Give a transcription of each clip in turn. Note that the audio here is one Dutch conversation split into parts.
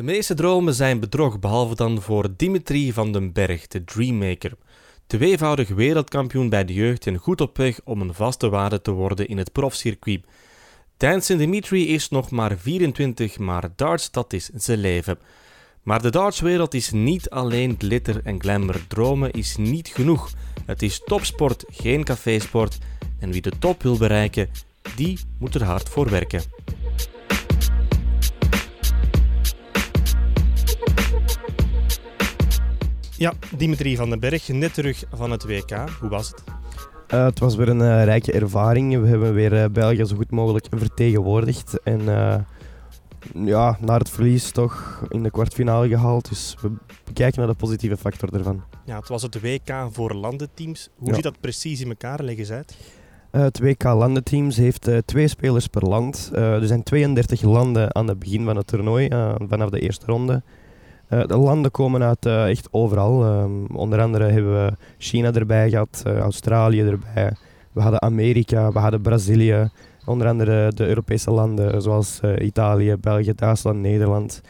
De meeste dromen zijn bedrog, behalve dan voor Dimitri van den Berg, de Dreammaker. Tweevoudig wereldkampioen bij de jeugd en goed op weg om een vaste waarde te worden in het profcircuit. Dancing Dimitri is nog maar 24, maar darts dat is zijn leven. Maar de dartswereld is niet alleen glitter en glamour. Dromen is niet genoeg. Het is topsport, geen cafésport. En wie de top wil bereiken, die moet er hard voor werken. Ja, Dimitri van den Berg, net terug van het WK. Hoe was het? Uh, het was weer een uh, rijke ervaring. We hebben weer uh, België zo goed mogelijk vertegenwoordigd. En ja, naar het verlies toch in de kwartfinale gehaald. Dus we kijken naar de positieve factor ervan. Ja, het was het WK voor landenteams. Hoe ja. zit dat precies in elkaar? Leg eens uit. het WK landenteams heeft twee spelers per land. er zijn 32 landen aan het begin van het toernooi, vanaf de eerste ronde. Uh, de landen komen uit uh, echt overal. Um, onder andere hebben we China erbij gehad, uh, Australië erbij. We hadden Amerika, we hadden Brazilië. Onder andere de Europese landen zoals Italië, België, Duitsland, Nederland.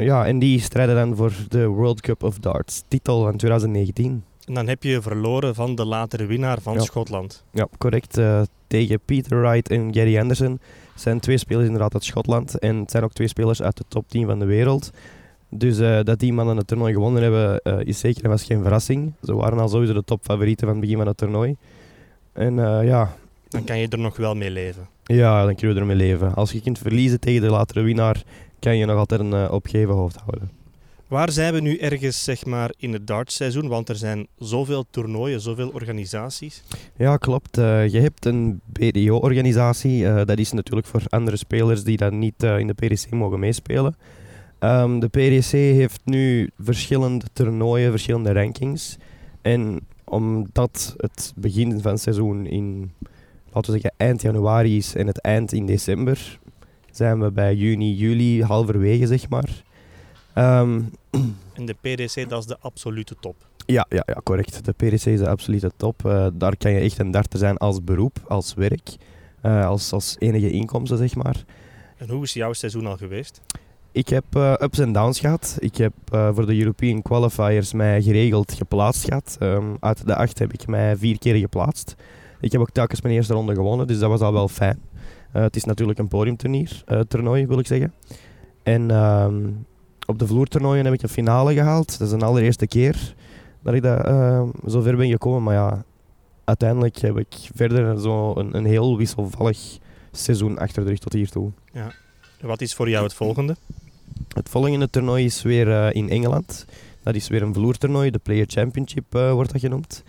ja, en die strijden dan voor de World Cup of Darts titel van 2019. En dan heb je verloren van de latere winnaar van ja. Schotland. Ja, correct. tegen Peter Wright en Gary Anderson zijn twee spelers inderdaad uit Schotland. En het zijn ook twee spelers uit de top 10 van de wereld. Dus uh, dat die mannen het toernooi gewonnen hebben, uh, is zeker en was geen verrassing. Ze waren al sowieso de topfavorieten van het begin van het toernooi. En uh, ja... Dan kan je er nog wel mee leven. Ja, dan kun je er mee leven. Als je kunt verliezen tegen de latere winnaar, kan je nog altijd een opgeven hoofd houden. Waar zijn we nu ergens zeg maar, in het dartseizoen? Want er zijn zoveel toernooien, zoveel organisaties. Ja, klopt. je hebt een BDO-organisatie. dat is natuurlijk voor andere spelers die dan niet in de PDC mogen meespelen. Um, de PDC heeft nu verschillende toernooien, verschillende rankings. En omdat het begin van het seizoen in, laten we zeggen, eind januari is en het eind in december, zijn we bij juni, juli, halverwege zeg maar. Um, en de PDC, dat is de absolute top? Ja, ja, ja correct. De PDC is de absolute top. Uh, daar kan je echt een darter zijn als beroep, als werk, uh, als, als enige inkomsten, zeg maar. En hoe is jouw seizoen al geweest? Ik heb uh, ups en downs gehad. Ik heb uh, voor de European Qualifiers mij geregeld geplaatst gehad. Um, uit de acht heb ik mij vier keer geplaatst. Ik heb ook telkens mijn eerste ronde gewonnen, dus dat was al wel fijn. Uh, het is natuurlijk een podiumtoernooi, toernooi, wil ik zeggen. En um, op de vloertoernooien heb ik een finale gehaald. Dat is de allereerste keer dat ik dat, zo ver ben gekomen. Maar ja, uiteindelijk heb ik verder zo een, een heel wisselvallig seizoen achter de rug tot hiertoe. Ja. Wat is voor jou het volgende? Het volgende toernooi is weer uh, in Engeland. Dat is weer een vloertoernooi, de Player Championship uh, wordt dat genoemd.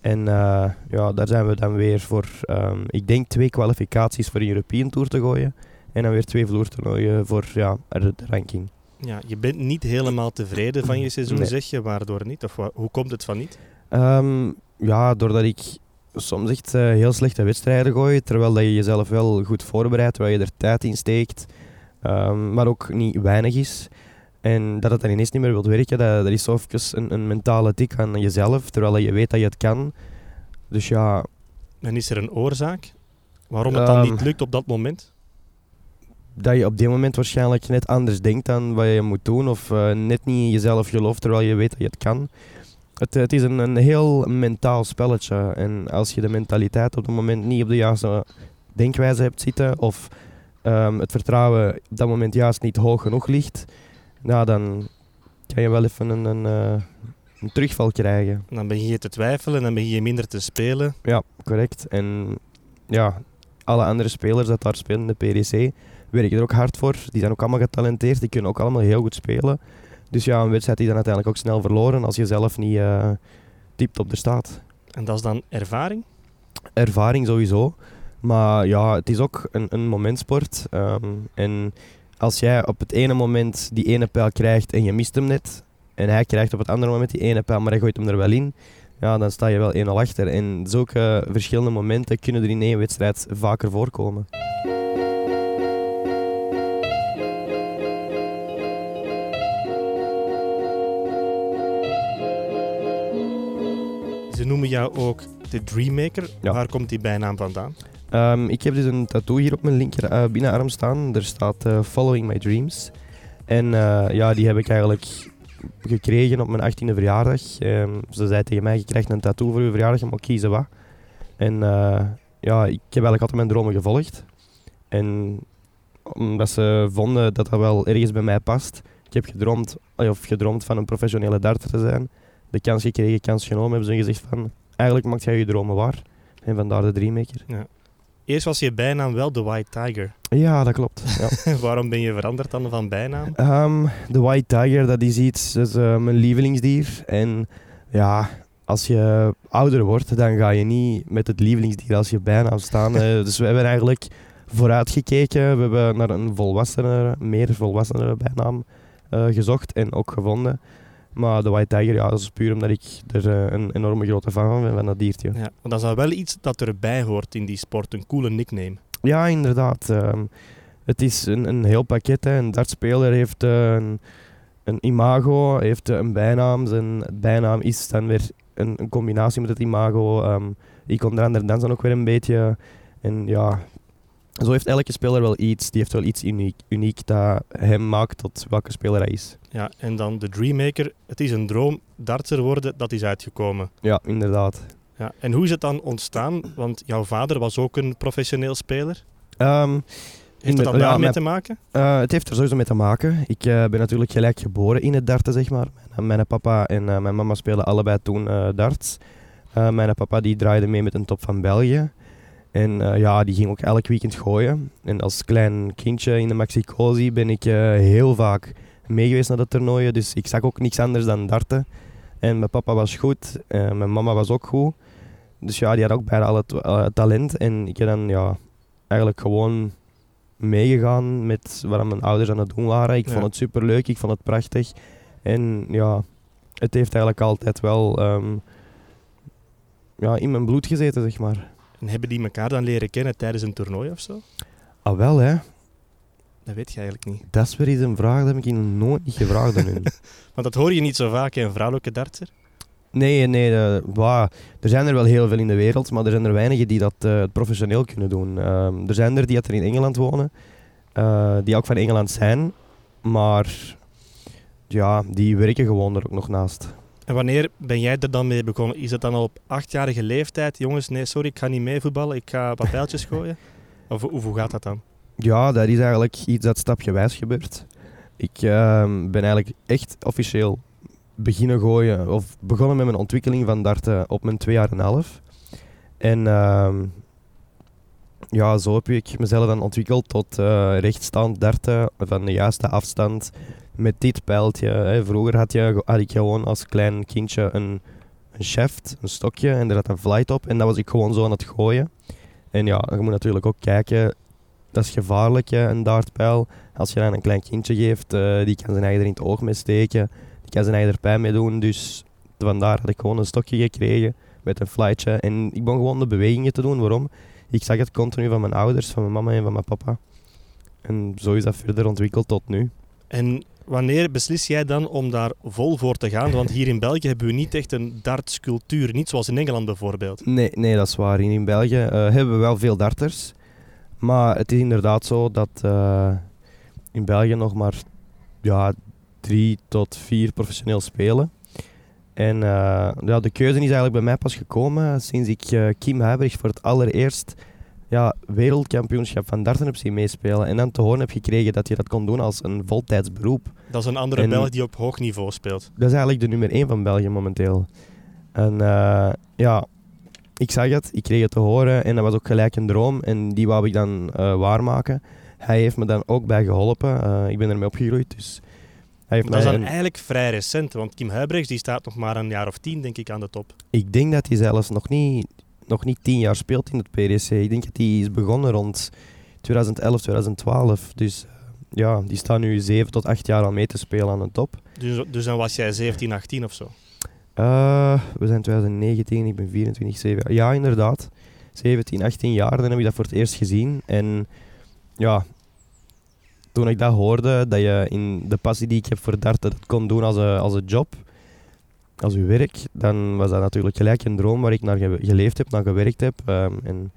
En uh, ja, daar zijn we dan weer voor, um, ik denk, twee kwalificaties voor een European Tour te gooien. En dan weer twee vloertoernooien voor ja, de ranking. Ja, je bent niet helemaal tevreden van je seizoen, nee. zeg je. Waardoor niet? Of hoe komt het van niet? Um, ja, doordat ik soms echt heel slechte wedstrijden gooi. Terwijl dat je jezelf wel goed voorbereidt, terwijl je er tijd in steekt. Um, maar ook niet weinig is. En dat het dan ineens niet meer wilt werken, dat, dat is zo een, een mentale tik aan jezelf, terwijl je weet dat je het kan. Dus ja... En is er een oorzaak waarom het dan um, niet lukt op dat moment? Dat je op dit moment waarschijnlijk net anders denkt dan wat je moet doen, of uh, net niet in jezelf gelooft terwijl je weet dat je het kan. Het, het is een, een heel mentaal spelletje. En als je de mentaliteit op het moment niet op de juiste denkwijze hebt zitten, of um, het vertrouwen op dat moment juist niet hoog genoeg ligt, nou, dan kan je wel even een, een, uh, een terugval krijgen. Dan begin je te twijfelen en dan begin je minder te spelen. Ja, correct. En ja, alle andere spelers dat daar spelen in de PDC werken er ook hard voor. Die zijn ook allemaal getalenteerd, die kunnen ook allemaal heel goed spelen. Dus ja, een wedstrijd die dan uiteindelijk ook snel verloren als je zelf niet uh, op de staat. En dat is dan ervaring? Ervaring sowieso. Maar ja, het is ook een, een momentsport. Um, en als jij op het ene moment die ene pijl krijgt en je mist hem net, en hij krijgt op het andere moment die ene pijl, maar hij gooit hem er wel in, ja, dan sta je wel 1-0 achter. En zulke verschillende momenten kunnen er in één wedstrijd vaker voorkomen. Ze noemen jou ook de Dreammaker. Ja. Waar komt die bijnaam vandaan? Um, ik heb dus een tattoo hier op mijn linker uh, binnenarm staan. Er staat uh, Following My Dreams. En eh, ja, die heb ik eigenlijk gekregen op mijn 18e verjaardag. Ehm, ze zei tegen mij, je krijgt een tattoo voor je verjaardag, je mag kiezen wat. En eh, ja, ik heb eigenlijk altijd mijn dromen gevolgd. En omdat ze vonden dat dat wel ergens bij mij past. Ik heb gedroomd, of gedroomd van een professionele darter te zijn. De kans gekregen, kans genomen, hebben ze gezegd van... Eigenlijk maakt jij je dromen waar. En vandaar de Dreammaker. Ja. Eerst was je bijnaam wel de White Tiger. Ja, dat klopt. Ja. Waarom ben je veranderd dan van bijnaam? Um, de White Tiger, dat is iets, dat is uh, mijn lievelingsdier. En ja, als je ouder wordt, dan ga je niet met het lievelingsdier als je bijnaam staan. dus we hebben eigenlijk vooruitgekeken. We hebben naar een volwassenere, meer volwassenere bijnaam uh, gezocht en ook gevonden. Maar de White Tiger, ja, dat is puur omdat ik er uh, een enorme grote fan van ben, van dat diertje. Ja, want dat is wel iets dat erbij hoort in die sport, een coole nickname. Ja, inderdaad. Um, het is een, een heel pakket. Hè. Een dartspeler heeft uh, een, een imago, heeft een bijnaam. Zijn bijnaam is dan weer een, een combinatie met het imago. Um, ik onder andere dansen ook weer een beetje. En ja, zo heeft elke speler wel iets. Die heeft wel iets uniek, uniek dat hem maakt tot welke speler hij is. Ja, en dan de Dreammaker. Het is een droom dartser worden, dat is uitgekomen. Ja, inderdaad. Ja, en hoe is het dan ontstaan? Want jouw vader was ook een professioneel speler. Um, heeft het dan ja, daarmee mijn, te maken? Uh, het heeft er sowieso mee te maken. Ik uh, ben natuurlijk gelijk geboren in het darten, zeg maar. Mijn, mijn papa en uh, mijn mama spelen allebei toen darts. mijn papa die draaide mee met een top van België. En uh, ja, die ging ook elk weekend gooien. En als klein kindje in de Maxicosi ben ik uh, heel vaak mee geweest naar de toernooien. Dus ik zag ook niks anders dan darten. En mijn papa was goed, uh, mijn mama was ook goed. Dus ja, die had ook bijna al het talent. En ik heb dan ja, eigenlijk gewoon meegegaan met wat mijn ouders aan het doen waren. Ik ja. vond het super leuk, ik vond het prachtig. En ja, het heeft eigenlijk altijd wel um, ja, in mijn bloed gezeten, zeg maar. En hebben die elkaar dan leren kennen tijdens een toernooi of zo? Ah, wel hè. Dat weet je eigenlijk niet. Dat is weer eens een vraag, dat heb ik nooit niet gevraagd aan hun. Want dat hoor je niet zo vaak, een vrouwelijke dartser? Nee, nee. Uh, bah, er zijn er wel heel veel in de wereld, maar er zijn er weinigen die dat uh, professioneel kunnen doen. Uh, er zijn er die er in Engeland wonen, uh, die ook van Engeland zijn, maar ja, die werken gewoon er ook nog naast. En wanneer ben jij er dan mee begonnen? Is het dan al op achtjarige leeftijd? Jongens, nee, sorry, ik ga niet mee voetballen, ik ga wat pijltjes gooien? Of, hoe gaat dat dan? Ja, dat is eigenlijk iets dat stapjewijs gebeurt. Ik uh, ben eigenlijk echt officieel beginnen gooien, of begonnen met mijn ontwikkeling van darten op mijn twee jaar en half. En uh, ja, zo heb ik mezelf dan ontwikkeld tot uh, rechtstaand darten van de juiste afstand met dit pijltje. Hè. Vroeger had, je, had ik gewoon als klein kindje een, een shaft, een stokje en er had een flight op en dat was ik gewoon zo aan het gooien. En ja, je moet natuurlijk ook kijken, dat is gevaarlijk, hè, een dartpijl. Als je aan een klein kindje geeft, uh, die kan zijn eigen er in het oog mee steken, die kan zijn eigen er pijn mee doen. Dus vandaar had ik gewoon een stokje gekregen met een flightje. En ik begon gewoon de bewegingen te doen. Waarom? Ik zag het continu van mijn ouders, van mijn mama en van mijn papa. En zo is dat verder ontwikkeld tot nu. En wanneer beslis jij dan om daar vol voor te gaan? Want hier in België hebben we niet echt een dartscultuur, niet zoals in Engeland bijvoorbeeld. Nee, nee dat is waar. In België uh, hebben we wel veel darters. Maar het is inderdaad zo dat uh, in België nog maar ja, drie tot vier professioneel spelen. En uh, ja, de keuze is eigenlijk bij mij pas gekomen sinds ik Kim Huibrecht voor het allereerst ja, wereldkampioenschap van darten heb zien meespelen. En dan te horen heb gekregen dat je dat kon doen als een voltijds beroep. Dat is een andere en Belg die op hoog niveau speelt. Dat is eigenlijk de nummer 1 van België momenteel. En uh, ja, ik zag het, ik kreeg het te horen en dat was ook gelijk een droom. En die wou ik dan uh, waarmaken. Hij heeft me dan ook bij geholpen. Uh, ik ben ermee opgegroeid, dus... Hij heeft dat is dan een... eigenlijk vrij recent, want Kim Huibrechts die staat nog maar een jaar of tien, denk ik, aan de top. Ik denk dat hij zelfs nog niet nog niet tien jaar speelt in het PDC. Ik denk dat hij is begonnen rond 2011, 2012. Dus ja, die staan nu zeven tot acht jaar al mee te spelen aan de top. Dus, dus dan was jij 17, 18 of zo? Uh, we zijn 2019, ik ben 24, 7 Ja, inderdaad. 17, 18 jaar, dan heb ik dat voor het eerst gezien. En ja, toen ik dat hoorde, dat je in de passie die ik heb voor darten dat kon doen als een, als een job, als uw werk, dan was dat natuurlijk gelijk een droom waar ik naar geleefd heb, naar gewerkt heb. Um, en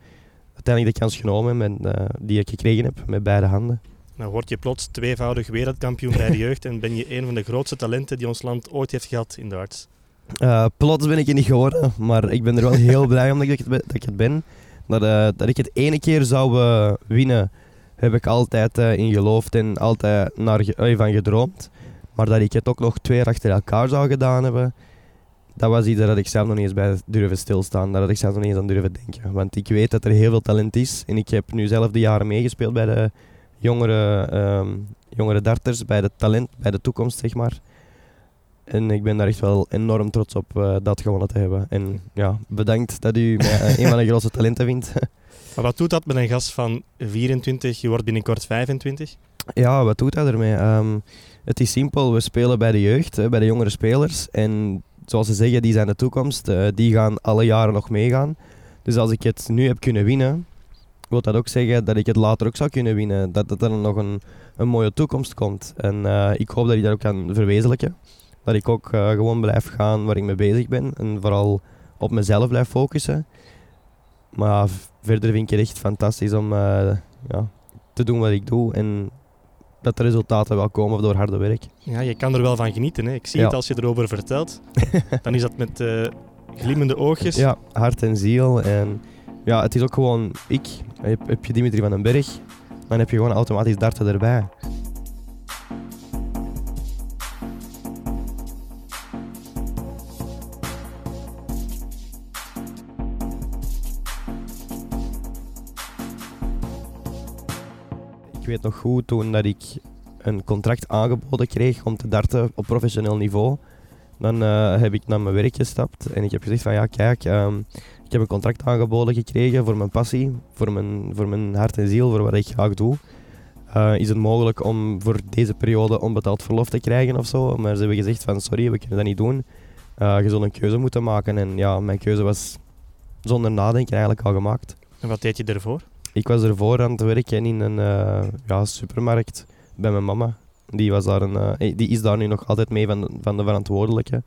uiteindelijk de kans genomen en, uh, die ik gekregen heb met beide handen. Dan word je plots tweevoudig wereldkampioen bij de jeugd en ben je een van de grootste talenten die ons land ooit heeft gehad in darts. Uh, plots ben ik het niet geworden, maar ik ben er wel heel blij om dat ik het, dat ik het ben. Dat, uh, dat ik het ene keer zou uh, winnen, heb ik altijd in geloofd en altijd naar, van gedroomd. Maar dat ik het ook nog twee achter elkaar zou gedaan hebben, dat was iets dat ik zelf nog niet eens bij durven stilstaan. Dat had ik zelf nog niet eens aan durven denken. Want ik weet dat er heel veel talent is. En ik heb nu zelf de jaren meegespeeld bij de jongere, um, jongere darters, bij de talent, bij de toekomst, zeg maar. En ik ben daar echt wel enorm trots op uh, dat gewonnen te hebben. En ja, bedankt dat u mij uh, een van de grootste talenten vindt. maar wat doet dat met een gast van 24? Je wordt binnenkort 25? Ja, wat doet dat ermee? Um, het is simpel, we spelen bij de jeugd, bij de jongere spelers. En zoals ze zeggen, die zijn de toekomst. Uh, die gaan alle jaren nog meegaan. Dus als ik het nu heb kunnen winnen, wil dat ook zeggen dat ik het later ook zou kunnen winnen. Dat, er nog een, een mooie toekomst komt. En uh, ik hoop dat ik dat ook kan verwezenlijken. Dat ik ook uh, gewoon blijf gaan waar ik mee bezig ben. En vooral op mezelf blijf focussen. Maar verder vind ik het echt fantastisch om ja, te doen wat ik doe. En dat de resultaten wel komen door harde werk. Ja, je kan er wel van genieten. Hè? Ik zie het als je erover vertelt. dan is dat met uh, glimmende oogjes. Ja, hart en ziel. En ja, het is ook gewoon ik. Heb, heb je Dimitri van den Berg, dan heb je gewoon automatisch darten erbij. Ik weet nog goed toen dat ik een contract aangeboden kreeg om te darten op professioneel niveau. Dan uh, heb ik naar mijn werk gestapt en ik heb gezegd van ja kijk, um, ik heb een contract aangeboden gekregen voor mijn passie, voor mijn, voor mijn hart en ziel, voor wat ik graag doe. Uh, is het mogelijk om voor deze periode onbetaald verlof te krijgen of zo? Maar ze hebben gezegd van sorry, we kunnen dat niet doen. Uh, je zult een keuze moeten maken. En ja, mijn keuze was zonder nadenken eigenlijk al gemaakt. En wat deed je ervoor? Ik was ervoor aan het werken in een uh, ja, supermarkt bij mijn mama. Die, was daar een, uh, die is daar nu nog altijd mee van de, van de verantwoordelijke.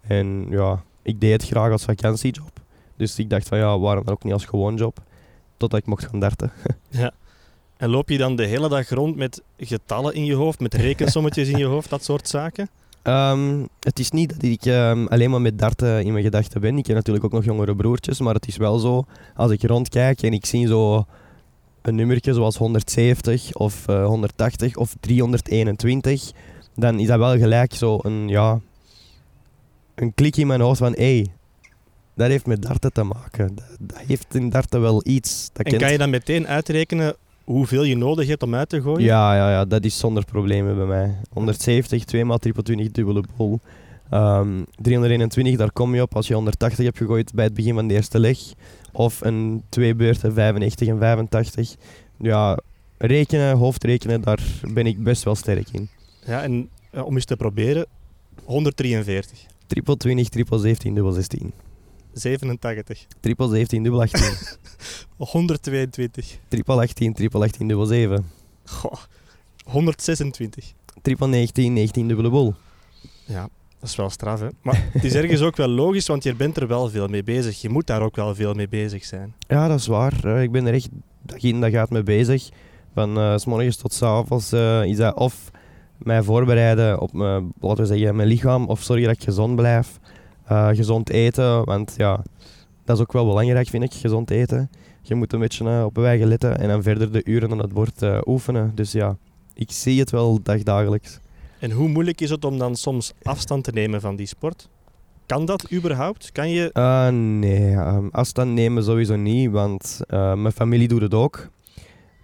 En ja, ik deed het graag als vakantiejob. Dus ik dacht van ja, waarom dan ook niet als gewoon job? Totdat ik mocht gaan darten. ja. En loop je dan de hele dag rond met getallen in je hoofd, met rekensommetjes in je hoofd, dat soort zaken? Um, het is niet dat ik um, alleen maar met darten in mijn gedachten ben. Ik heb natuurlijk ook nog jongere broertjes, maar het is wel zo, als ik rondkijk en ik zie zo een nummertje zoals 170 of uh, 180 of 321, dan is dat wel gelijk zo een, ja, een klik in mijn hoofd van hé, hey, dat heeft met darten te maken. Dat, dat heeft in darten wel iets. Dat en kent... kan je dan meteen uitrekenen hoeveel je nodig hebt om uit te gooien? Ja, ja, ja dat is zonder problemen bij mij. 170, 2 maal triple 20 dubbele bol. Um, 321, daar kom je op als je 180 hebt gegooid bij het begin van de eerste leg. Of een twee beurten 95 en 85. Ja, rekenen, hoofdrekenen, daar ben ik best wel sterk in. Ja, en ja, om eens te proberen, 143. Triple 20, triple 17, dubbel 16. 87. Triple 17, dubbel 18. 122. Triple 18, triple 18, dubbel 7. Goh, 126. Triple 19, 19, dubbele bol. Ja, dat is wel straf, hè. Maar het is ergens ook wel logisch, want je bent er wel veel mee bezig. Je moet daar ook wel veel mee bezig zijn. Ja, dat is waar. Ik ben er echt dag in dag uit mee bezig. Van uh, s morgens tot s avonds uh, is dat of mij voorbereiden op mijn, laten we zeggen, mijn lichaam, of zorgen dat ik gezond blijf. Uh, gezond eten, want ja, dat is ook wel belangrijk, vind ik, gezond eten. Je moet een beetje uh, op je eigen letten en dan verder de uren aan het bord uh, oefenen. Dus ja, ik zie het wel dagdagelijks. En hoe moeilijk is het om dan soms afstand te nemen van die sport? Kan dat überhaupt? Kan je... Nee, um, afstand nemen sowieso niet, want mijn familie doet het ook.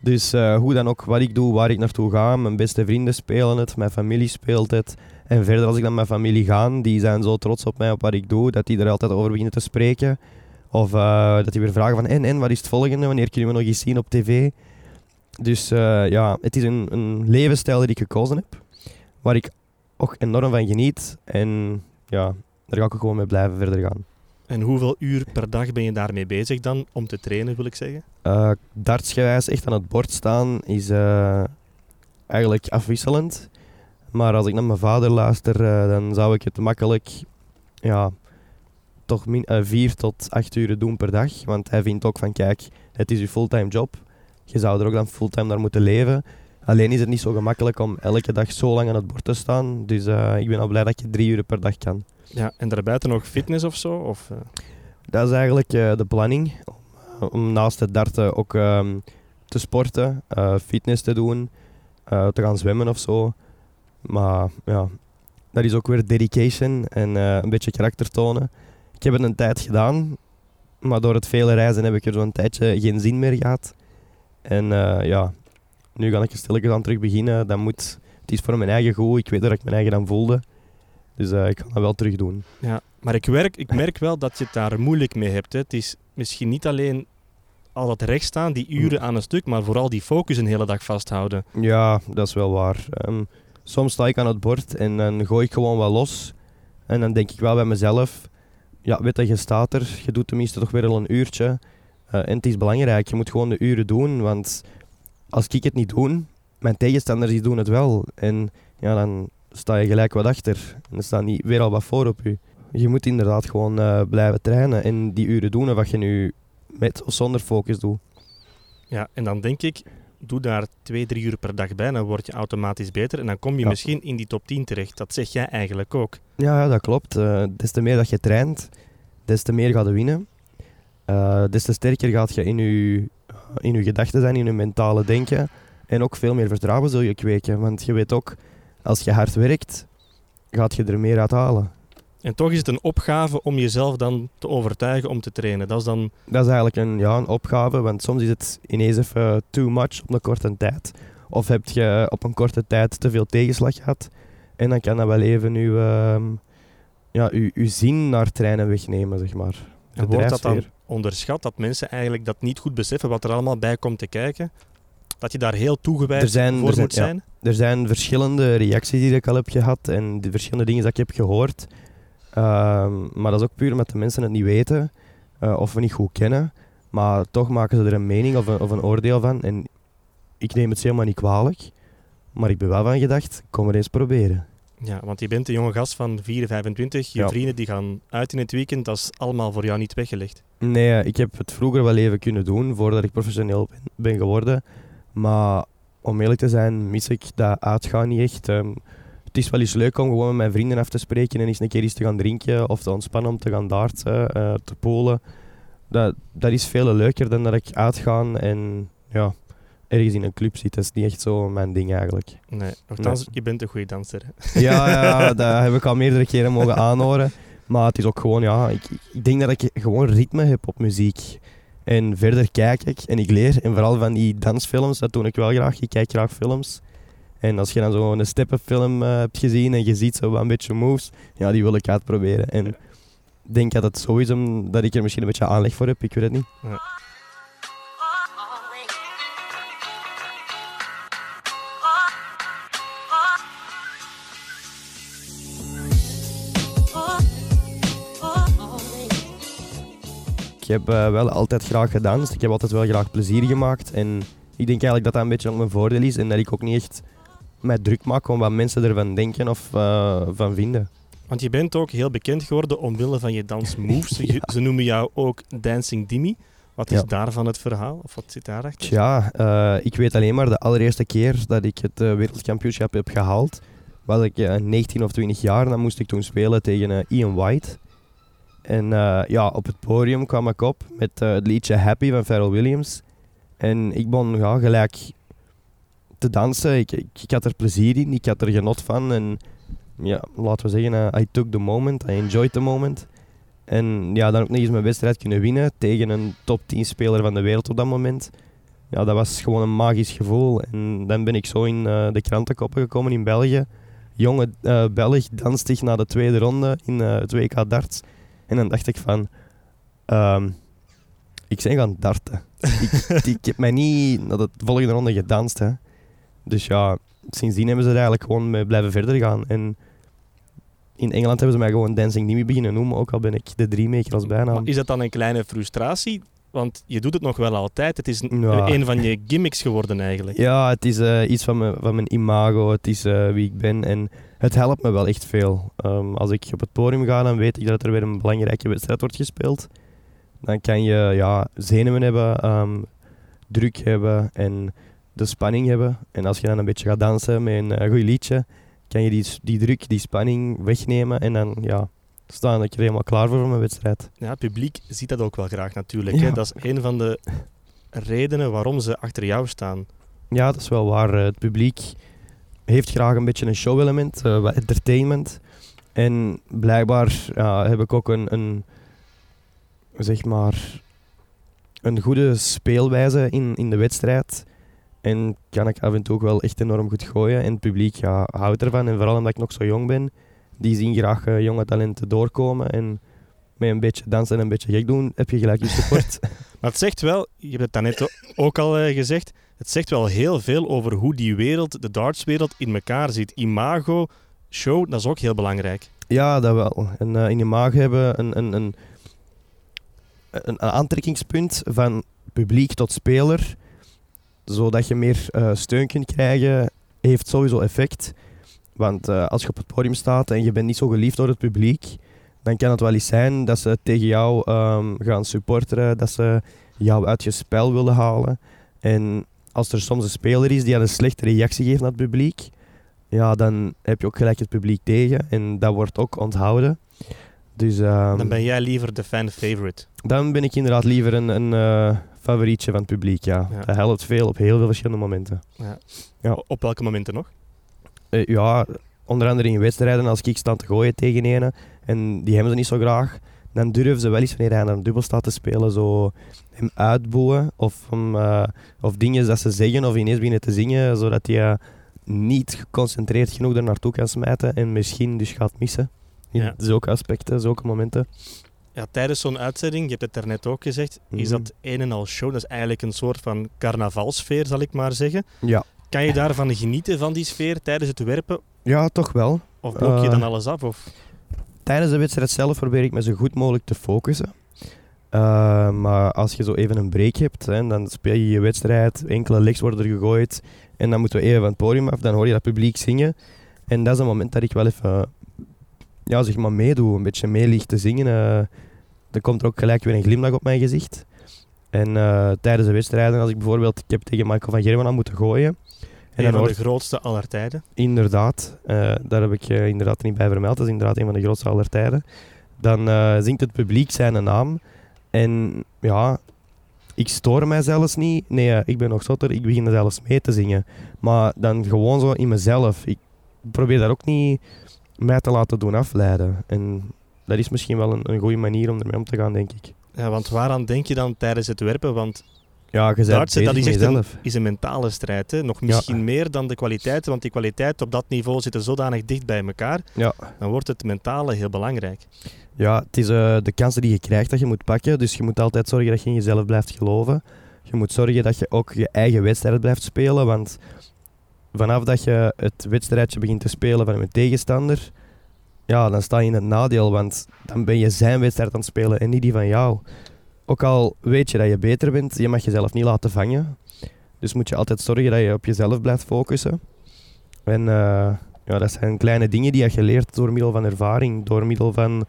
Dus hoe dan ook, wat ik doe, waar ik naartoe ga, mijn beste vrienden spelen het, mijn familie speelt het. En verder als ik dan met mijn familie ga, die zijn zo trots op mij, op wat ik doe, dat die er altijd over beginnen te spreken. Of uh, dat die weer vragen van, en, en, wat is het volgende? Wanneer kunnen we nog eens zien op tv? Dus uh, ja, het is een, een levensstijl die ik gekozen heb. Waar ik ook enorm van geniet. En ja, daar ga ik ook gewoon mee blijven verder gaan. En hoeveel uur per dag ben je daarmee bezig dan, om te trainen, wil ik zeggen? Uh, dartsgewijs echt aan het bord staan is eigenlijk afwisselend. Maar als ik naar mijn vader luister, uh, dan zou ik het makkelijk ja, toch min, uh, vier tot acht uur doen per dag. Want hij vindt ook van, kijk, het is je fulltime job. Je zou er ook dan fulltime naar moeten leven. Alleen is het niet zo gemakkelijk om elke dag zo lang aan het bord te staan. Dus eh, ik ben al blij dat je drie uur per dag kan. Ja, en daarbuiten nog fitness of zo? Of, uh... Dat is eigenlijk uh, de planning. Om, om, naast het darten ook um, te sporten, fitness te doen, te gaan zwemmen of zo. Maar ja, dat is ook weer dedication en een beetje karakter tonen. Ik heb het een tijd gedaan, maar door het vele reizen heb ik er zo'n tijdje geen zin meer gehad. En ja, nu ga ik er stilletjes aan terug beginnen. Dat moet, het is voor mijn eigen goed. Ik weet dat ik mijn eigen dan voelde. Dus uh, ik ga dat wel terug doen. Ja, maar ik, werk, ik merk wel dat je het daar moeilijk mee hebt. Hè. Het is misschien niet alleen al dat rechtstaan, die uren aan een stuk, maar vooral die focus een hele dag vasthouden. Ja, dat is wel waar. Um, soms sta ik aan het bord en dan gooi ik gewoon wel los. En dan denk ik wel bij mezelf, ja, weet dat je staat er, je doet tenminste toch weer al een uurtje. Uh, en het is belangrijk, je moet gewoon de uren doen, want als ik het niet doe, mijn tegenstanders die doen het wel. En ja, dan sta je gelijk wat achter. En dan staat niet weer al wat voor op je. Je moet inderdaad gewoon uh, blijven trainen en die uren doen wat je nu met of zonder focus doet. Ja, en dan denk ik, doe daar twee, drie uur per dag bij, dan word je automatisch beter en dan kom je misschien in die top 10 terecht. Dat zeg jij eigenlijk ook. Ja, dat klopt. Uh, des te meer dat je traint, des te meer gaat je winnen. Uh, des te sterker gaat je in je in je gedachten zijn, in je mentale denken. En ook veel meer vertrouwen zul je kweken. Want je weet ook, als je hard werkt, gaat je er meer uit halen. En toch is het een opgave om jezelf dan te overtuigen om te trainen. Dat is dan... Dat is eigenlijk een, ja, een opgave, want soms is het ineens even too much op een korte tijd. Of heb je op een korte tijd te veel tegenslag gehad. En dan kan dat wel even je, uh, ja, uw, uw zin naar trainen wegnemen, zeg maar. En wordt dat dan onderschat, dat mensen eigenlijk dat niet goed beseffen wat er allemaal bij komt te kijken. Dat je daar heel toegewijd zijn, voor moet zijn. er zijn verschillende reacties die ik al heb gehad en de verschillende dingen die ik heb gehoord. Ehm, maar dat is ook puur omdat de mensen het niet weten uh, of we niet goed kennen. Maar toch maken ze er een mening of een, of een oordeel van. En ik neem het helemaal niet kwalijk. Maar ik ben wel van gedacht, kom er eens proberen. Ja, want je bent een jonge gast van 4, 25. Je vrienden die gaan uit in het weekend. Dat is allemaal voor jou niet weggelegd. Nee, ik heb het vroeger wel even kunnen doen voordat ik professioneel ben, ben geworden. Maar om eerlijk te zijn, mis ik dat uitgaan niet echt. Um, het is wel eens leuk om gewoon met mijn vrienden af te spreken en eens een keer iets te gaan drinken of te ontspannen om te gaan darten, uh, te polen. Dat, dat is veel leuker dan dat ik uitgaan en ja, ergens in een club zit. Dat is niet echt zo mijn ding eigenlijk. Nee, nogthans, je bent een goede danser. Ja, ja, dat heb ik al meerdere keren mogen aanhoren. Maar het is ook gewoon, ja, ik, ik denk dat ik gewoon ritme heb op muziek. En verder kijk ik en ik leer. En vooral van die dansfilms, dat doe ik wel graag. Ik kijk graag films. En als je dan zo'n steppenfilm uh, hebt gezien en je ziet zo een beetje moves, ja, die wil ik uitproberen. En ik denk dat het zo is omdat ik er misschien een beetje aanleg voor heb, ik weet het niet. Ja. heb uh, wel altijd graag gedanst. Ik heb altijd wel graag plezier gemaakt. En ik denk eigenlijk dat dat een beetje ook mijn voordeel is. En dat ik ook niet echt mij druk maak om wat mensen ervan denken of uh, van vinden. Want je bent ook heel bekend geworden omwille van je dansmoves. ja. Ze noemen jou ook Dancing Dimmy. Wat is daarvan het verhaal? Of wat zit daarachter? Ja, uh, ik weet alleen maar de allereerste keer dat ik het uh, wereldkampioenschap heb gehaald, was ik 19 of 20 jaar. Dan moest ik toen spelen tegen Ian White. En ja, op het podium kwam ik op met het liedje Happy van Pharrell Williams. En ik begon ja, gelijk te dansen. Ik, ik, ik, had er plezier in, ik had er genot van. En ja, laten we zeggen, uh, I took the moment, I enjoyed the moment. En ja, dan ook nog eens mijn wedstrijd kunnen winnen tegen een top 10 speler van de wereld op dat moment. Ja, dat was gewoon een magisch gevoel. En dan ben ik zo in de krantenkoppen gekomen in België. Jonge Belg danst zich naar de tweede ronde in het WK darts. En dan dacht ik van, um, ik ben gaan darten. ik, ik, heb mij niet naar de volgende ronde gedanst. Hè. Dus ja, sindsdien hebben ze er eigenlijk gewoon mee blijven verder gaan. En in Engeland hebben ze mij gewoon Dancing Nimi beginnen noemen, ook al ben ik de dreammaker als bijnaam. Maar is dat dan een kleine frustratie? Want je doet het nog wel altijd. Het is een, van je gimmicks geworden eigenlijk. Ja, het is uh, iets van mijn, van mijn imago. Het is uh, wie ik ben. En het helpt me wel echt veel. Um, als ik op het podium ga, dan weet ik dat er weer een belangrijke wedstrijd wordt gespeeld. Dan kan je ja, zenuwen hebben, um, druk hebben. En de spanning hebben. En als je dan een beetje gaat dansen met een uh, goed liedje, kan je die, die druk, die spanning wegnemen. En dan ja, staan dat je er helemaal klaar voor voor een wedstrijd. Ja, het publiek ziet dat ook wel graag natuurlijk. Hè? Dat is een van de redenen waarom ze achter jou staan. Ja, dat is wel waar. Het publiek heeft graag een beetje een show-element, uh, entertainment. En blijkbaar ja, heb ik ook een, een, zeg maar, een goede speelwijze in, in de wedstrijd. En kan ik af en toe ook wel echt enorm goed gooien. En het publiek ja, houdt ervan. En vooral omdat ik nog zo jong ben, die zien graag uh, jonge talenten doorkomen. En met een beetje dansen en een beetje gek doen, heb je gelijk je support. maar het zegt wel, je hebt het daarnet ook al uh, gezegd, het zegt wel heel veel over hoe die wereld, de dartswereld, in elkaar zit. Imago, show, dat is ook heel belangrijk. Ja, dat wel. En uh, in imago hebben een, een, een, een, aantrekkingspunt van publiek tot speler, zodat je meer uh, steun kunt krijgen, heeft sowieso effect. Want uh, als je op het podium staat en je bent niet zo geliefd door het publiek, dan kan het wel eens zijn dat ze tegen jou um, gaan supporteren, dat ze jou uit je spel willen halen. En als er soms een speler is die een slechte reactie geeft naar het publiek, ja, dan heb je ook gelijk het publiek tegen en dat wordt ook onthouden. Dus, um, dan ben jij liever de fan favorite? Dan ben ik inderdaad liever een, een uh, favorietje van het publiek, ja. ja. Dat helpt veel op heel veel verschillende momenten. Ja. ja. Op welke momenten nog? Uh, ja, onder andere in wedstrijden als ik sta te gooien tegen een en die hebben ze niet zo graag, dan durven ze wel eens wanneer hij aan een dubbel staat te spelen, zo hem uitboeien of, hem, uh, of dingen dat ze zeggen of ineens beginnen te zingen, zodat hij niet geconcentreerd genoeg er naartoe kan smijten en misschien dus gaat missen. In ja. zulke aspecten, zulke momenten. Ja, tijdens zo'n uitzending, je hebt het daarnet ook gezegd, is mhm. dat een en al show. Dat is eigenlijk een soort van carnavalsfeer, zal ik maar zeggen. Ja. Kan je daarvan genieten, van die sfeer, tijdens het werpen? Ja, toch wel. Of blok je uh, dan alles af? Of? Tijdens de wedstrijd zelf probeer ik me zo goed mogelijk te focussen. Uh, maar als je zo even een break hebt, hè, dan speel je je wedstrijd, enkele legs worden er gegooid en dan moeten we even van het podium af, dan hoor je dat publiek zingen. En dat is een moment dat ik wel even ja, zeg maar meedoe, een beetje meelicht te zingen. Uh, er komt er ook gelijk weer een glimlach op mijn gezicht. En uh, tijdens de wedstrijden, als ik bijvoorbeeld, ik heb tegen Michael van Gerwen aan moeten gooien. En een van de grootste aller tijden. Inderdaad, uh, daar heb ik uh, inderdaad niet bij vermeld. Dat is inderdaad een van de grootste aller tijden. Dan uh, zingt het publiek zijn naam. En ja, ik stoor mij zelfs niet. Nee, ik ben nog zotter, ik begin er zelfs mee te zingen. Maar dan gewoon zo in mezelf. Ik probeer daar ook niet mij te laten doen afleiden. En dat is misschien wel een, een goede manier om ermee om te gaan, denk ik. Ja, want waaraan denk je dan tijdens het werpen? Want ja, je dartsen, dat is echt een, is een mentale strijd. Hè? Nog misschien meer dan de kwaliteiten, want die kwaliteiten op dat niveau zitten zodanig dicht bij elkaar. Ja. Dan wordt het mentale heel belangrijk. Ja, het is uh, de kansen die je krijgt dat je moet pakken. Dus je moet altijd zorgen dat je in jezelf blijft geloven. Je moet zorgen dat je ook je eigen wedstrijd blijft spelen. Want vanaf dat je het wedstrijdje begint te spelen van een tegenstander, ja, dan sta je in het nadeel. Want dan ben je zijn wedstrijd aan het spelen en niet die van jou. Ook al weet je dat je beter bent, je mag jezelf niet laten vangen. Dus moet je altijd zorgen dat je op jezelf blijft focussen. En uh, ja, dat zijn kleine dingen die je geleerd door middel van ervaring, door middel van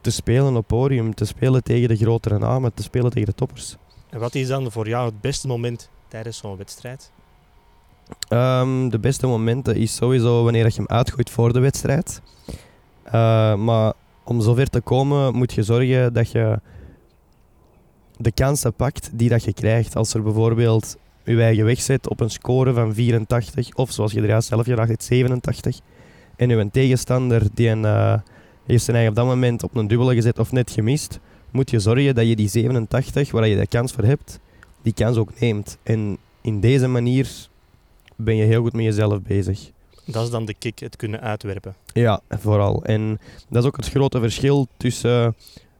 te spelen op podium, te spelen tegen de grotere namen, te spelen tegen de toppers. En wat is dan voor jou het beste moment tijdens zo'n wedstrijd? Um, de beste momenten is sowieso wanneer je hem uitgooit voor de wedstrijd. Uh, maar om zover te komen moet je zorgen dat je de kansen pakt die dat je krijgt. Als er bijvoorbeeld je eigen wegzet op een score van 84, of zoals je er juist zelf gedacht hebt, 87, en een tegenstander die een, uh, heeft zijn eigen op dat moment op een dubbele gezet of net gemist, moet je zorgen dat je die 87, waar je de kans voor hebt, die kans ook neemt. En in deze manier ben je heel goed met jezelf bezig. Dat is dan de kick, het kunnen uitwerpen. Ja, vooral. En dat is ook het grote verschil tussen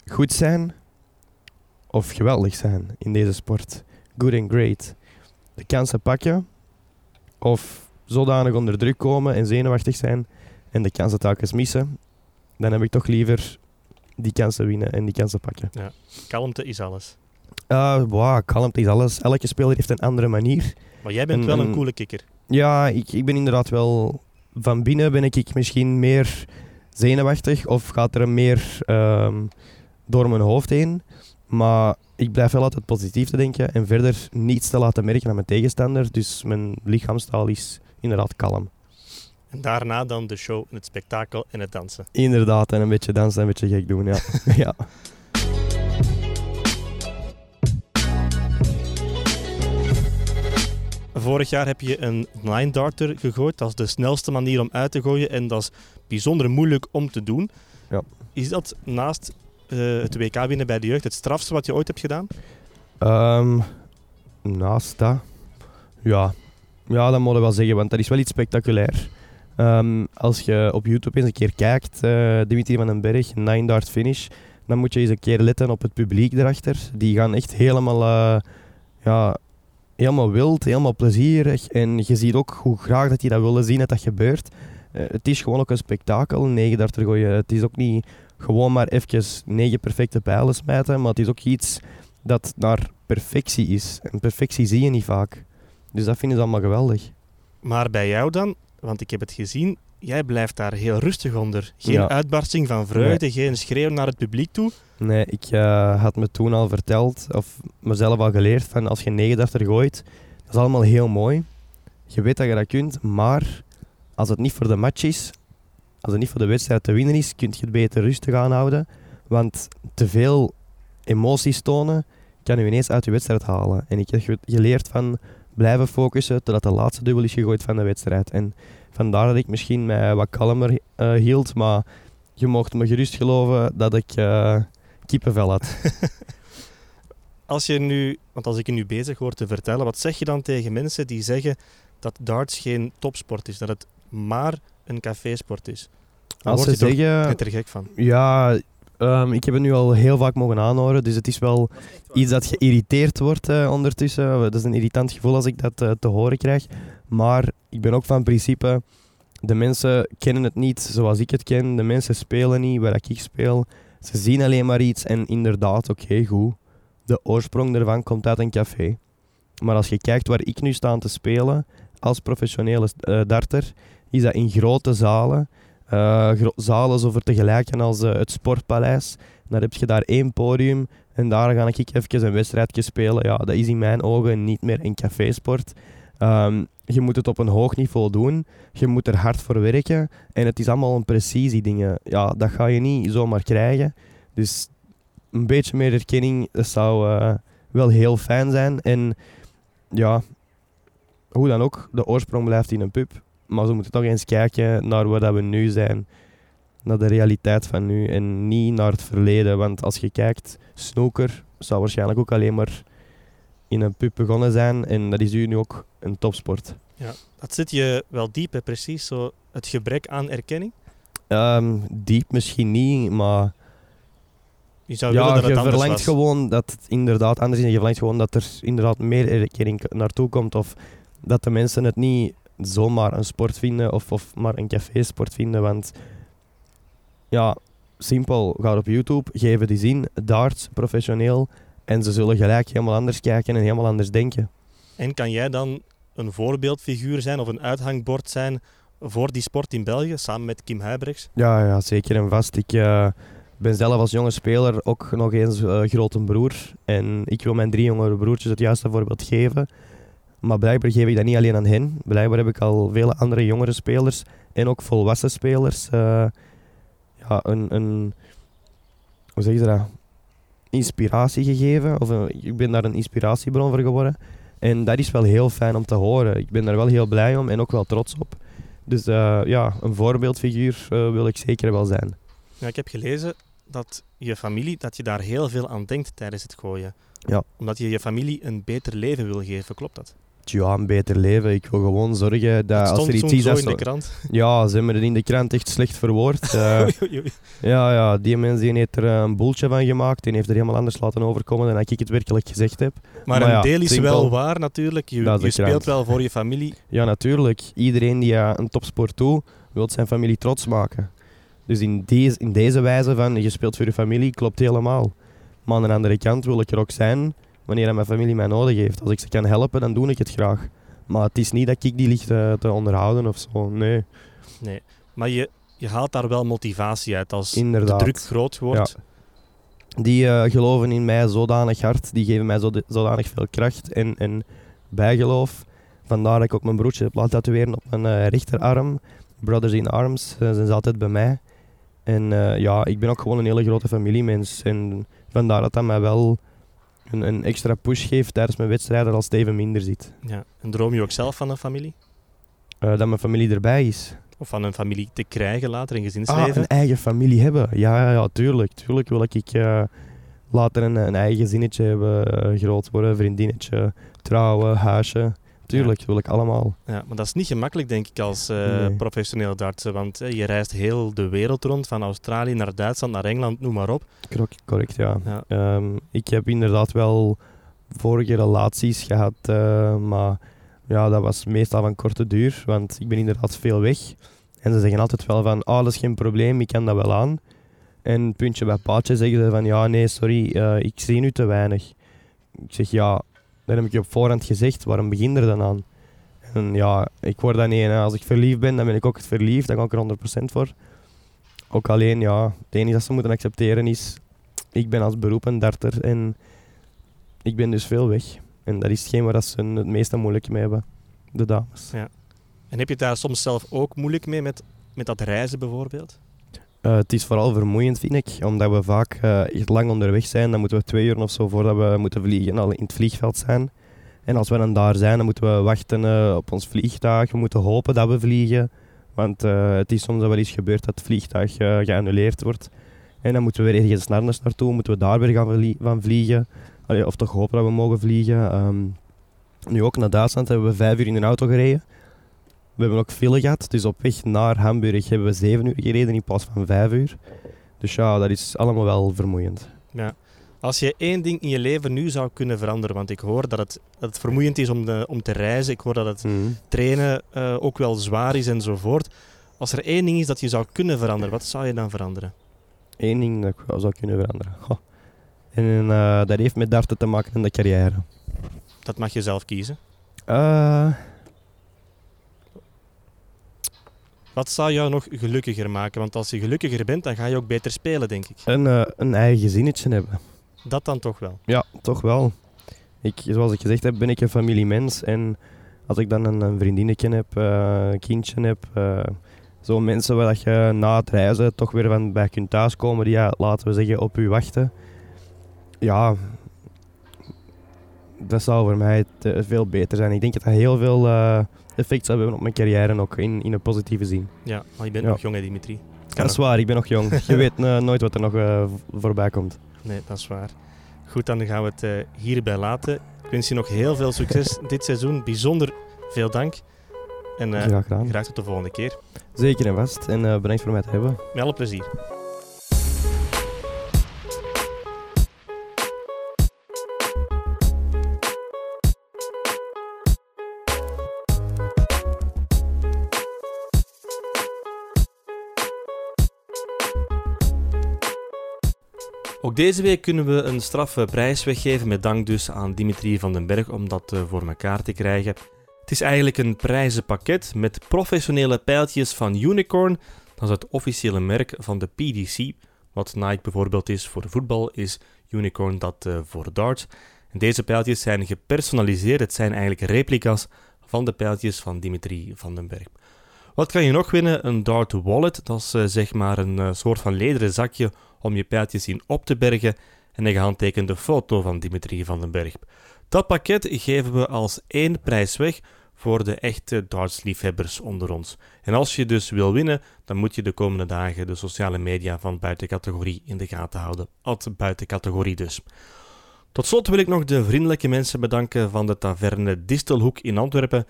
goed zijn of geweldig zijn in deze sport. Good and great. De kansen pakken of zodanig onder druk komen en zenuwachtig zijn en de kansen telkens missen, dan heb ik toch liever die kansen winnen en die kansen pakken. Ja. Kalmte is alles. Uh, wow, kalmte is alles. Elke speler heeft een andere manier. Maar jij bent wel een coole kikker. Ja, ik, ik ben inderdaad wel... Van binnen ben ik misschien meer zenuwachtig of gaat er meer um, door mijn hoofd heen. Maar ik blijf wel altijd positief te denken en verder niets te laten merken aan mijn tegenstander. Dus mijn lichaamstaal is inderdaad kalm. En daarna dan de show het spektakel en het dansen. Inderdaad, en een beetje dansen en een beetje gek doen, ja. ja. Vorig jaar heb je een nine darter gegooid. Dat is de snelste manier om uit te gooien en dat is bijzonder moeilijk om te doen. Ja. Is dat naast eh, het WK winnen bij de jeugd het strafste wat je ooit hebt gedaan? Ehm, naast dat, ja. Ja, dat moet ik wel zeggen, want dat is wel iets spectaculair. Ehm, als je op YouTube eens een keer kijkt, eh, Dimitri van den Berg, nine dart finish, dan moet je eens een keer letten op het publiek erachter. Die gaan echt helemaal, eh, ja, helemaal wild, helemaal plezierig. En je ziet ook hoe graag dat die dat willen zien dat dat gebeurt. Eh, het is gewoon ook een spektakel, negen darter gooien. Het is ook niet gewoon maar even negen perfecte pijlen smijten, maar het is ook iets dat naar perfectie is. En perfectie zie je niet vaak. Dus dat vinden ze allemaal geweldig. Maar bij jou dan, want ik heb het gezien, jij blijft daar heel rustig onder. Geen Ja. uitbarsting van vreugde, geen schreeuw naar het publiek toe. Nee, ik eh, had me toen al verteld, of mezelf al geleerd, van als je een negen darter gooit, dat is allemaal heel mooi. Je weet dat je dat kunt, maar als het niet voor de match is, als het niet voor de wedstrijd te winnen is, kun je het beter rustig aanhouden. Want te veel emoties tonen, kan je ineens uit je wedstrijd halen. En ik heb ge- geleerd van blijven focussen totdat de laatste dubbel is gegooid van de wedstrijd. En vandaar dat ik misschien mij wat kalmer eh, hield, maar je mocht me gerust geloven dat ik eh, kippenvel had. Als je nu, want als ik je nu bezig hoor te vertellen, wat zeg je dan tegen mensen die zeggen dat darts geen topsport is, dat het maar een cafésport is? Dan Als word ze je zeggen, er gek van. ja, ehm, ik heb het nu al heel vaak mogen aanhoren, dus het is wel iets dat geïrriteerd wordt eh, ondertussen. Dat is een irritant gevoel als ik dat te horen krijg. Maar ik ben ook van principe, de mensen kennen het niet zoals ik het ken. De mensen spelen niet waar ik speel. Ze zien alleen maar iets en inderdaad, oké, goed. De oorsprong daarvan komt uit een café. Maar als je kijkt waar ik nu sta te spelen, als professionele eh, darter, is dat in grote zalen. Eh, zalen zo vergelijken als eh, het Sportpaleis. Dan heb je daar één podium en daar ga ik even een wedstrijdje spelen. Ja, dat is in mijn ogen niet meer een cafésport. Ehm, je moet het op een hoog niveau doen. Je moet er hard voor werken. En het is allemaal een precisie-dingen. Ja, dat ga je niet zomaar krijgen. Dus een beetje meer erkenning zou eh, wel heel fijn zijn. En ja, hoe dan ook, de oorsprong blijft in een pub. Maar ze moeten toch eens kijken naar waar dat we nu zijn. Naar de realiteit van nu en niet naar het verleden. Want als je kijkt, snooker zou waarschijnlijk ook alleen maar in een pub begonnen zijn. En dat is nu nu ook een topsport. Dat zit je wel diep, hè, precies. Zo het gebrek aan erkenning. Ehm, diep misschien niet, maar Je zou ja, dat het je anders verlangt was. gewoon dat het inderdaad anders is. En je verlangt gewoon dat er inderdaad meer erkenning naartoe komt. Of dat de mensen het niet zomaar een sport vinden of, of maar een café-sport vinden. Want ja, simpel, ga op YouTube, geef het eens in, darts, professioneel. En ze zullen gelijk helemaal anders kijken en helemaal anders denken. En kan jij dan een voorbeeldfiguur zijn of een uithangbord zijn voor die sport in België, samen met Kim Huibrechts? Ja, ja zeker en vast. Ik eh, ben zelf als jonge speler ook nog eens eh, grote broer. En ik wil mijn drie jongere broertjes het juiste voorbeeld geven. Maar blijkbaar geef ik dat niet alleen aan hen. Blijkbaar heb ik al vele andere jongere spelers en ook volwassen spelers eh, ja, een, een, hoe zeg je dat? Inspiratie gegeven. Of een- ik ben daar een inspiratiebron voor geworden. En dat is wel heel fijn om te horen. Ik ben daar wel heel blij om en ook wel trots op. Dus eh, ja, een voorbeeldfiguur eh, wil ik zeker wel zijn. Ja, ik heb gelezen dat je familie, dat je daar heel veel aan denkt tijdens het gooien. Ja. Omdat je je familie een beter leven wil geven, klopt dat? Ja, een beter leven. Ik wil gewoon zorgen dat als er iets is... zo in de krant. Ja, ze hebben het in de krant echt slecht verwoord. Oei, oei, oei. ja, ja, die mens die heeft er een boeltje van gemaakt en heeft er helemaal anders laten overkomen dan ik het werkelijk gezegd heb. Maar, Maar een ja, deel is simpel. wel waar natuurlijk. Je, speelt wel voor je familie. Ja, natuurlijk. Iedereen die eh, een topsport doet, wil zijn familie trots maken. Dus in, deze in deze wijze van je speelt voor je familie, klopt helemaal. Maar aan de andere kant wil ik er ook zijn wanneer mijn familie mij nodig heeft. Als ik ze kan helpen, dan doe ik het graag. Maar het is niet dat ik die ligt te, te onderhouden of zo. Nee, Nee. Maar je, je haalt daar wel motivatie uit als inderdaad. de druk groot wordt. die eh, geloven in mij zodanig hard, die geven mij zo zodanig veel kracht en, en bijgeloof. Vandaar dat ik ook mijn broertje heb laten tatoeëren op mijn uh, rechterarm. Brothers in Arms, uh, zijn ze altijd bij mij. En ja, ik ben ook gewoon een hele grote familiemens. En vandaar dat dat mij wel een, een extra push geeft tijdens mijn wedstrijden als het even minder zit. Ja. En droom je ook zelf van een familie? dat mijn familie erbij is. Of van een familie te krijgen later in gezinsleven? Ah, een eigen familie hebben. Ja, ja, ja tuurlijk. Tuurlijk wil ik uh, later een, een, eigen zinnetje hebben, uh, groot worden, vriendinnetje, trouwen, huisje. Tuurlijk, wil ik allemaal. Ja, maar dat is niet gemakkelijk, denk ik, als uh, nee. professioneel dartser. Want je reist heel de wereld rond, van Australië naar Duitsland, naar Engeland, noem maar op. Correct, correct ja. ja. Um, ik heb inderdaad wel vorige relaties gehad, maar ja, dat was meestal van korte duur, want ik ben inderdaad veel weg. En ze zeggen altijd wel van, oh, dat is geen probleem, ik kan dat wel aan. En puntje bij paadje zeggen ze van, ja, nee, sorry, uh, ik zie nu te weinig. Ik zeg, ja, dat heb ik je op voorhand gezegd, waarom begin er dan aan? En ja, ik word dan niet, als ik verliefd ben, dan ben ik ook verliefd, dan ga ik er 100% voor. Ook alleen, ja, het enige dat ze moeten accepteren is, ik ben als beroep een darter en ik ben dus veel weg. En dat is hetgeen waar ze het meeste moeilijk mee hebben, de dames. Ja. En heb je daar soms zelf ook moeilijk mee met, met dat reizen bijvoorbeeld? Uh, het is vooral vermoeiend, vind ik, omdat we vaak uh, lang onderweg zijn. Dan moeten we twee uur of zo voordat we moeten vliegen al in het vliegveld zijn. En als we dan daar zijn, dan moeten we wachten uh, op ons vliegtuig. We moeten hopen dat we vliegen. Want het is soms wel eens gebeurd dat het vliegtuig geannuleerd wordt. En dan moeten we weer ergens naar naartoe, moeten we daar weer gaan van vliegen of toch hopen dat we mogen vliegen. Um, nu ook naar Duitsland hebben we vijf uur in een auto gereden. We hebben ook file gehad, dus op weg naar Hamburg hebben we zeven uur gereden in plaats van vijf uur. Dus ja, dat is allemaal wel vermoeiend. Ja. Als je één ding in je leven nu zou kunnen veranderen, want ik hoor dat het, dat het vermoeiend is om, de, om te reizen, ik hoor dat het mm. trainen uh, ook wel zwaar is enzovoort. Als er één ding is dat je zou kunnen veranderen, wat zou je dan veranderen? Eén ding dat ik zou kunnen veranderen? Goh. En uh, dat heeft met darten te maken in de carrière. Dat mag je zelf kiezen? Uh... Wat zou jou nog gelukkiger maken? Want als je gelukkiger bent, dan ga je ook beter spelen, denk ik. Een, uh, een eigen gezinnetje hebben. Dat dan toch wel? Ja, toch wel. Ik, zoals ik gezegd heb, ben ik een familiemens. En als ik dan een, een vriendinnetje heb, uh, een kindje heb, uh, zo mensen waar je na het reizen toch weer van bij kunt thuiskomen, die ja, laten we zeggen op u wachten ja, dat zou voor mij veel beter zijn. Ik denk dat dat heel veel effect zou hebben op mijn carrière ook in, in een positieve zin. Ja, maar je bent nog jong, hè, Dimitri. Dat is waar, ik ben nog jong. je weet uh, nooit wat er nog uh, voorbij komt. Nee, dat is waar. Goed, dan gaan we het hierbij laten. Ik wens je nog heel veel succes dit seizoen. Bijzonder veel dank. En graag, graag tot de volgende keer. Zeker en vast. En bedankt voor mij te hebben. Met alle plezier. Ook deze week kunnen we een straffe prijs weggeven, met dank dus aan Dimitri van den Berg om dat eh, voor elkaar te krijgen. Het is eigenlijk een prijzenpakket met professionele pijltjes van Unicorn. Dat is het officiële merk van de PDC. Wat Nike bijvoorbeeld is voor voetbal, is Unicorn dat uh, voor darts. En deze pijltjes zijn gepersonaliseerd. Het zijn eigenlijk replica's van de pijltjes van Dimitri van den Berg. Wat kan je nog winnen? Een Dart Wallet. Dat is uh, zeg maar een soort van lederen zakje om je pijltjes in op te bergen en een gehandtekende foto van Dimitri van den Berg. Dat pakket geven we als één prijs weg voor de echte dartsliefhebbers onder ons. En als je dus wil winnen, dan moet je de komende dagen de sociale media van buitencategorie in de gaten houden. Ad buitencategorie dus. Tot slot wil ik nog de vriendelijke mensen bedanken van de taverne Distelhoek in Antwerpen.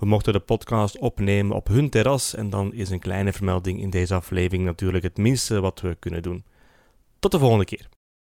We mochten de podcast opnemen op hun terras en dan is een kleine vermelding in deze aflevering natuurlijk het minste wat we kunnen doen. Tot de volgende keer.